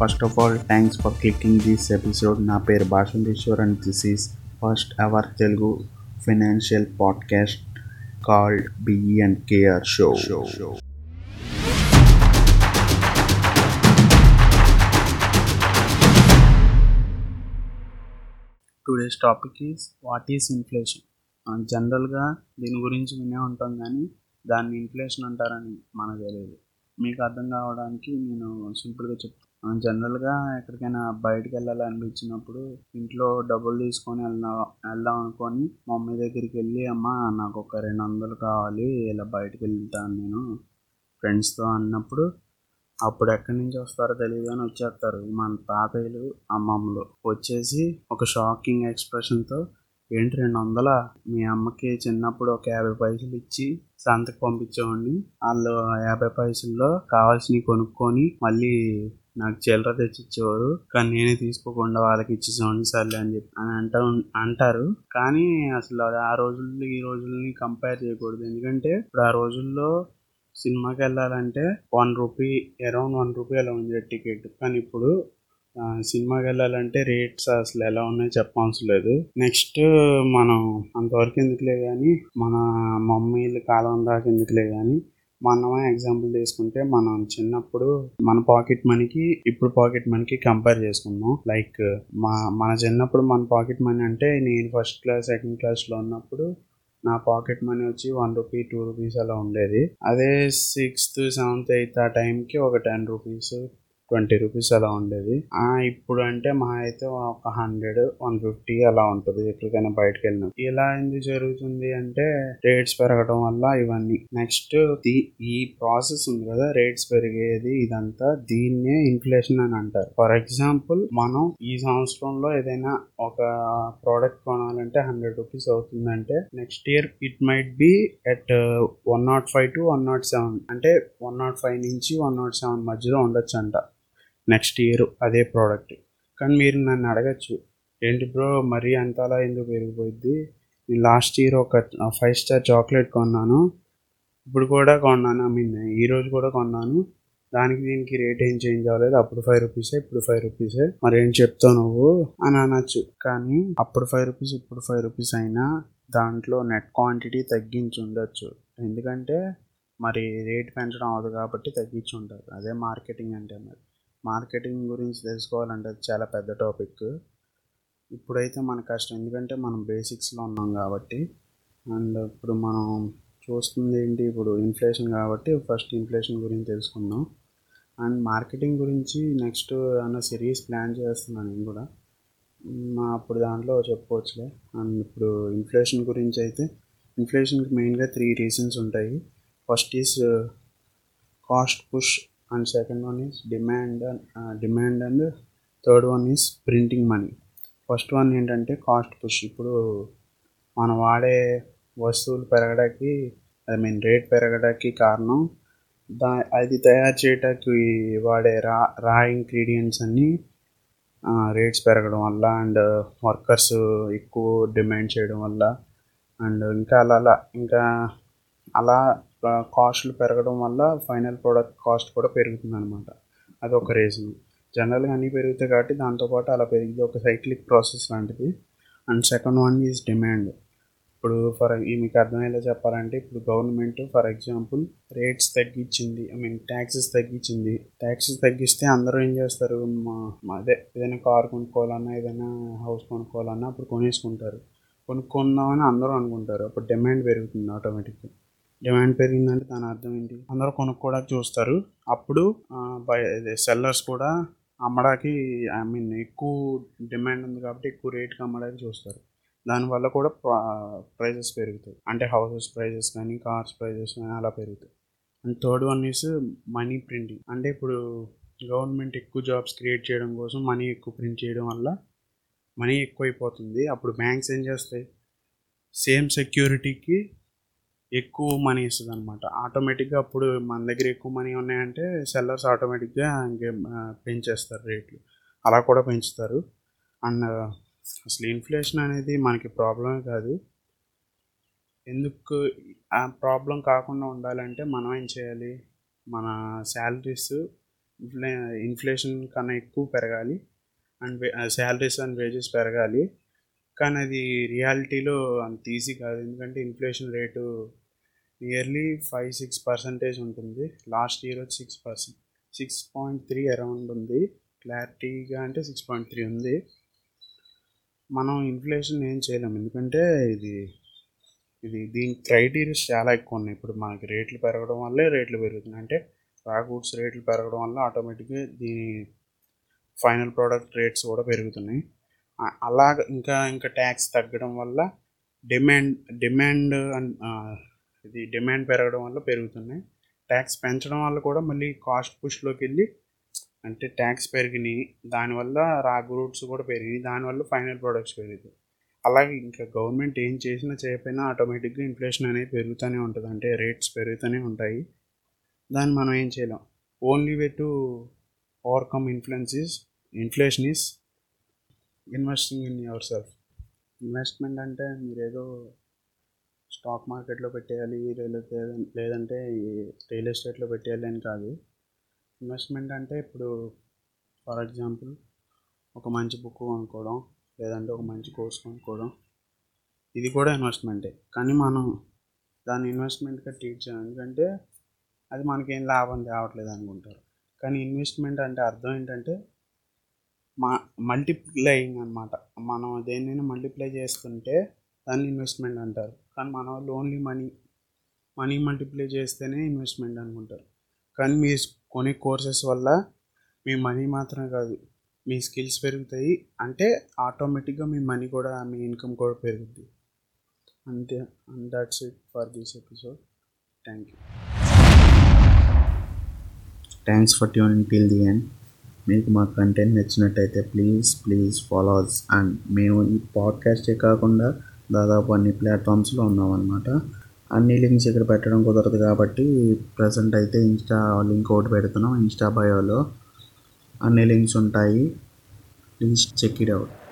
First of all thanks for clicking this episode నా పేరు Bhashanteshwar and this is first our Telugu financial podcast called B E and K R show today's topic is what is inflation జనరల్గా దీని గురించి వినే ఉంటాం కానీ దాన్ని inflation అంటారని మనకు తెలియదు. మీకు అర్థం కావడానికి నేను సింపుల్గా చెప్తాను జనరల్గా ఎక్కడికైనా బయటకు వెళ్ళాలనిపించినప్పుడు ఇంట్లో డబ్బులు తీసుకొని వెళ్దాం వెళ్దాం అనుకొని మమ్మీ దగ్గరికి వెళ్ళి అమ్మ నాకు ఒక రెండు వందలు కావాలి ఇలా బయటకు వెళ్తాను నేను. ఫ్రెండ్స్తో అన్నప్పుడు అప్పుడు ఎక్కడి నుంచి వస్తారో తెలియదు అని వచ్చేస్తారు. మన తాతయ్యలు అమ్మమ్మలు వచ్చేసి ఒక షాకింగ్ ఎక్స్ప్రెషన్తో ఏంటి రెండు వందల మీ అమ్మకి చిన్నప్పుడు ఒక యాభై పైసలు ఇచ్చి సంతకు పంపించేవాడిని. వాళ్ళు యాభై పైసల్లో కావాల్సినవి కొనుక్కొని మళ్ళీ నాకు చిల్లర తెచ్చి ఇచ్చేవారు కానీ నేనే తీసుకోకుండా వాళ్ళకి ఇచ్చేసాను సర్లే అని చెప్పి అని అంటా అంటారు. కానీ అసలు ఆ రోజుల్లో ఈ రోజుల్ని కంపేర్ చేయకూడదు. ఎందుకంటే ఇప్పుడు ఆ రోజుల్లో సినిమాకి వెళ్ళాలంటే one rupee around one rupee అలా ఉంది టికెట్. కానీ ఇప్పుడు సినిమాకి వెళ్ళాలంటే రేట్స్ అసలు ఎలా ఉన్నాయో చెప్పవలసిన లేదు. నెక్స్ట్ మనం అంతవరకు ఎందుకులే కానీ మన మమ్మీలు కాలం దాకా ఎందుకులే కానీ మనమే ఎగ్జాంపుల్ తీసుకుంటే మనం చిన్నప్పుడు మన పాకెట్ మనీకి ఇప్పుడు పాకెట్ మనీకి కంపేర్ చేసుకుందాం. లైక్ మా మన చిన్నప్పుడు మన పాకెట్ మనీ అంటే నేను ఫస్ట్ క్లాస్ సెకండ్ క్లాస్లో ఉన్నప్పుడు నా పాకెట్ మనీ వచ్చి వన్ రూపీ టూ రూపీస్ అలా ఉండేది. అదే సిక్స్త్ సెవెంత్ ఎయిత్ ఆ టైంకి ఒక టెన్ రూపీస్ ట్వంటీ రూపీస్ అలా ఉండేది. ఇప్పుడు అంటే మా అయితే ఒక హండ్రెడ్ వన్ ఫిఫ్టీ అలా ఉంటుంది. ఎక్కడికైనా బయటకు వెళ్ళిన ఇలా ఎందుకు జరుగుతుంది అంటే రేట్స్ పెరగడం వల్ల ఇవన్నీ. నెక్స్ట్ ఈ ప్రాసెస్ ఉంది కదా రేట్స్ పెరిగేది ఇదంతా దీన్నే ఇన్ఫ్లేషన్ అని అంటారు. ఫర్ ఎగ్జాంపుల్ మనం ఈ సంవత్సరంలో ఏదైనా ఒక ప్రోడక్ట్ కొనాలంటే హండ్రెడ్ రూపీస్ అవుతుందంటే next year it might be at one nought five to one nought seven. అంటే వన్ నాట్ ఫైవ్ నుంచి వన్ నాట్ సెవెన్ మధ్యలో ఉండొచ్చు అంట నెక్స్ట్ ఇయర్ అదే ప్రోడక్ట్. కానీ మీరు నన్ను అడగచ్చు ఏంటి బ్రో మరీ అంత అలా ఎందుకు పెరిగిపోయింది? నేను లాస్ట్ ఇయర్ ఒక ఫైవ్ స్టార్ చాక్లెట్ కొన్నాను ఇప్పుడు కూడా కొన్నాను ఐ మీన్ ఈరోజు కూడా కొన్నాను. దానికి దీనికి రేట్ ఏం చేంజ్ అవ్వలేదు అప్పుడు ఫైవ్ రూపీసే ఇప్పుడు ఫైవ్ రూపీసే. మరి ఏం చెప్తావు నువ్వు? అని అనొచ్చు. కానీ అప్పుడు ఫైవ్ రూపీస్ ఇప్పుడు ఫైవ్ రూపీస్ అయినా దాంట్లో నెట్ క్వాంటిటీ తగ్గించి ఉండొచ్చు. ఎందుకంటే మరి రేట్ పెంచడం అవదు కాబట్టి తగ్గించి ఉంటారు అదే మార్కెటింగ్ అంటే మరి. మార్కెటింగ్ గురించి తెలుసుకోవాలంటే చాలా పెద్ద టాపిక్. ఇప్పుడైతే మన కష్టం. ఎందుకంటే మనం బేసిక్స్లో ఉన్నాం కాబట్టి. అండ్ ఇప్పుడు మనం చూస్తుంది ఏంటి? ఇప్పుడు ఇన్ఫ్లేషన్ కాబట్టి ఫస్ట్ ఇన్ఫ్లేషన్ గురించి తెలుసుకుందాం. అండ్ మార్కెటింగ్ గురించి నెక్స్ట్ అన్న సిరీస్ ప్లాన్ చేస్తున్నాను నేను కూడా. అప్పుడు దాంట్లో చెప్పుకోవచ్చులే. అండ్ ఇప్పుడు ఇన్ఫ్లేషన్ గురించి అయితే ఇన్ఫ్లేషన్కి మెయిన్గా త్రీ రీజన్స్ ఉంటాయి. First is cost push and second one is demand demand and third one is printing money first one ఏంటంటే కాస్ట్ పుష్ ఇప్పుడు మనం వాడే వస్తువులు పెరగడానికి ఐ మీన్ రేట్ పెరగడానికి కారణం దా అది తయారు చేయడానికి వాడే రా రా ఇంగ్రీడియంట్స్ అన్నీ రేట్స్ పెరగడం వల్ల అండ్ వర్కర్స్ ఎక్కువ డిమాండ్ చేయడం వల్ల. అండ్ ఇంకా అలా అలా ఇంకా అలా కాస్ట్లు పెరగడం వల్ల ఫైనల్ ప్రోడక్ట్ కాస్ట్ కూడా పెరుగుతుంది అనమాట అది ఒక రీజన్. జనరల్గా అన్నీ పెరుగుతాయి కాబట్టి దాంతోపాటు అలా పెరిగింది ఒక సైక్లిక్ ప్రాసెస్ లాంటిది. And second one is demand. ఇప్పుడు ఫర్ మీకు అర్థమయ్యేలా చెప్పాలంటే ఇప్పుడు గవర్నమెంట్ ఫర్ ఎగ్జాంపుల్ రేట్స్ తగ్గించింది ఐ మీన్ ట్యాక్సెస్ తగ్గించింది. ట్యాక్సెస్ తగ్గిస్తే అందరూ ఏం చేస్తారు? మా అదే ఏదైనా కార్ కొనుక్కోవాలన్నా ఏదైనా హౌస్ కొనుక్కోవాలన్నా అప్పుడు కొనేసుకుంటారు. కొనుక్కుందామని అందరూ అనుకుంటారు. అప్పుడు డిమాండ్ పెరుగుతుంది ఆటోమేటిక్గా. డిమాండ్ పెరిగిందంటే దాని అర్థం ఏంటి? అందరూ కొనుక్కోవడానికి చూస్తారు. అప్పుడు సెల్లర్స్ కూడా అమ్మడానికి ఐ మీన్ ఎక్కువ డిమాండ్ ఉంది కాబట్టి ఎక్కువ రేట్కి అమ్మడానికి చూస్తారు. దానివల్ల కూడా ప్రైజెస్ పెరుగుతాయి. అంటే హౌసెస్ ప్రైజెస్ కానీ కార్స్ ప్రైజెస్ కానీ అలా పెరుగుతాయి. And third one is money printing అంటే ఇప్పుడు గవర్నమెంట్ ఎక్కువ జాబ్స్ క్రియేట్ చేయడం కోసం మనీ ఎక్కువ ప్రింట్ చేయడం వల్ల మనీ ఎక్కువైపోతుంది. అప్పుడు బ్యాంక్స్ ఏం చేస్తాయి? సేమ్ సెక్యూరిటీకి ఎక్కువ మనీ ఇస్తుంది అనమాట ఆటోమేటిక్గా అప్పుడు మన దగ్గర ఎక్కువ మనీ ఉన్నాయంటే సెల్లర్స్ ఆటోమేటిక్గా ఇంకే పెంచేస్తారు రేట్లు. అలా కూడా పెంచుతారు. అండ్ అసలు ఇన్ఫ్లేషన్ అనేది మనకి ప్రాబ్లమే కాదు. ఎందుకు ఆ ప్రాబ్లం కాకుండా ఉండాలంటే మనం ఏం చేయాలి? మన శాలరీస్ ఇన్ఫ్లే ఇన్ఫ్లేషన్ కన్నా ఎక్కువ పెరగాలి. అండ్ శాలరీస్ అండ్ వేజెస్ పెరగాలి. కానీ అది రియాలిటీలో అంత ఈజీ కాదు. ఎందుకంటే inflation rate nearly five six percentage ఉంటుంది. లాస్ట్ ఇయర్ వచ్చి six percent six point three around ఉంది. క్లారిటీగా అంటే సిక్స్ పాయింట్ త్రీ ఉంది. మనం ఇన్ఫ్లేషన్ ఏం చేయలేము. ఎందుకంటే ఇది ఇది దీని క్రైటీరియాస్ చాలా ఎక్కువ ఉన్నాయి. ఇప్పుడు మనకి రేట్లు పెరగడం వల్లే రేట్లు పెరుగుతున్నాయి. అంటే రా గూడ్స్ రేట్లు పెరగడం వల్ల ఆటోమేటిక్గా దీని ఫైనల్ ప్రోడక్ట్ రేట్స్ కూడా పెరుగుతున్నాయి. ఆ- అలాగ ఇంకా ఇంకా ట్యాక్స్ తగ్గడం వల్ల డిమాండ్ డిమాండ్ ఇది డిమాండ్ పెరగడం వల్ల పెరుగుతున్నాయి. ట్యాక్స్ పెంచడం వల్ల కూడా మళ్ళీ కాస్ట్ పుష్లోకి వెళ్ళి అంటే ట్యాక్స్ పెరిగినాయి. దానివల్ల రా రూట్స్ కూడా పెరిగినాయి. దానివల్ల ఫైనల్ ప్రొడక్ట్స్ పెరిగింది అలాగే ఇంకా గవర్నమెంట్ ఏం చేసినా చేయకపోయినా ఆటోమేటిక్గా ఇన్ఫ్లేషన్ అనేది పెరుగుతూనే ఉంటుంది. అంటే రేట్స్ పెరుగుతూనే ఉంటాయి. దాన్ని మనం ఏం చేయలేం. Only way to overcome influence inflation is investing in yourself investment అంటే మీరు ఏదో స్టాక్ మార్కెట్లో పెట్టేయాలి లేదంటే లేదంటే ఈ రియల్ ఎస్టేట్లో పెట్టేయాలి అని కాదు. ఇన్వెస్ట్మెంట్ అంటే ఇప్పుడు ఫర్ ఎగ్జాంపుల్ ఒక మంచి బుక్ కొనుక్కోవడం లేదంటే ఒక మంచి కోర్స్ కొనుక్కోవడం ఇది కూడా ఇన్వెస్ట్మెంటే. కానీ మనం దాన్ని ఇన్వెస్ట్మెంట్గా ట్రీట్ చేయాలి. ఎందుకంటే అది మనకేం లాభం రావట్లేదు అనుకుంటారు. కానీ ఇన్వెస్ట్మెంట్ అంటే అర్థం ఏంటంటే మా మల్టిప్లైయింగ్ అనమాట మనం దేన్నైనా మల్టిప్లై చేస్తుంటే దాన్ని ఇన్వెస్ట్మెంట్ అంటారు. కానీ మన వాళ్ళు ఓన్లీ మనీ మనీ మల్టిప్లై చేస్తేనే ఇన్వెస్ట్మెంట్ అనుకుంటారు. కానీ మీ కొనే కోర్సెస్ వల్ల మీ మనీ మాత్రమే కాదు మీ స్కిల్స్ పెరుగుతాయి. అంటే ఆటోమేటిక్గా మీ మనీ కూడా మీ ఇన్కమ్ కూడా పెరుగుద్ది. అంతే and that's it for this episode thank you thanks for tuning till the end మీకు మా కంటెంట్ నచ్చినట్టయితే ప్లీజ్ ప్లీజ్ ఫాలోస్ అండ్ మేము ఈ పాడ్కాస్టే కాకుండా దాదాపు అన్ని ప్లాట్ఫామ్స్లో ఉన్నామన్నమాట. అన్ని లింక్స్ ఇక్కడ పెట్టడం కుదరదు కాబట్టి ప్రజెంట్ అయితే ఇన్స్టా లింక్ ఒకటి పెడుతున్నాం ఇన్స్టా బయోలో. అన్ని లింక్స్ ఉంటాయి. Please check it out.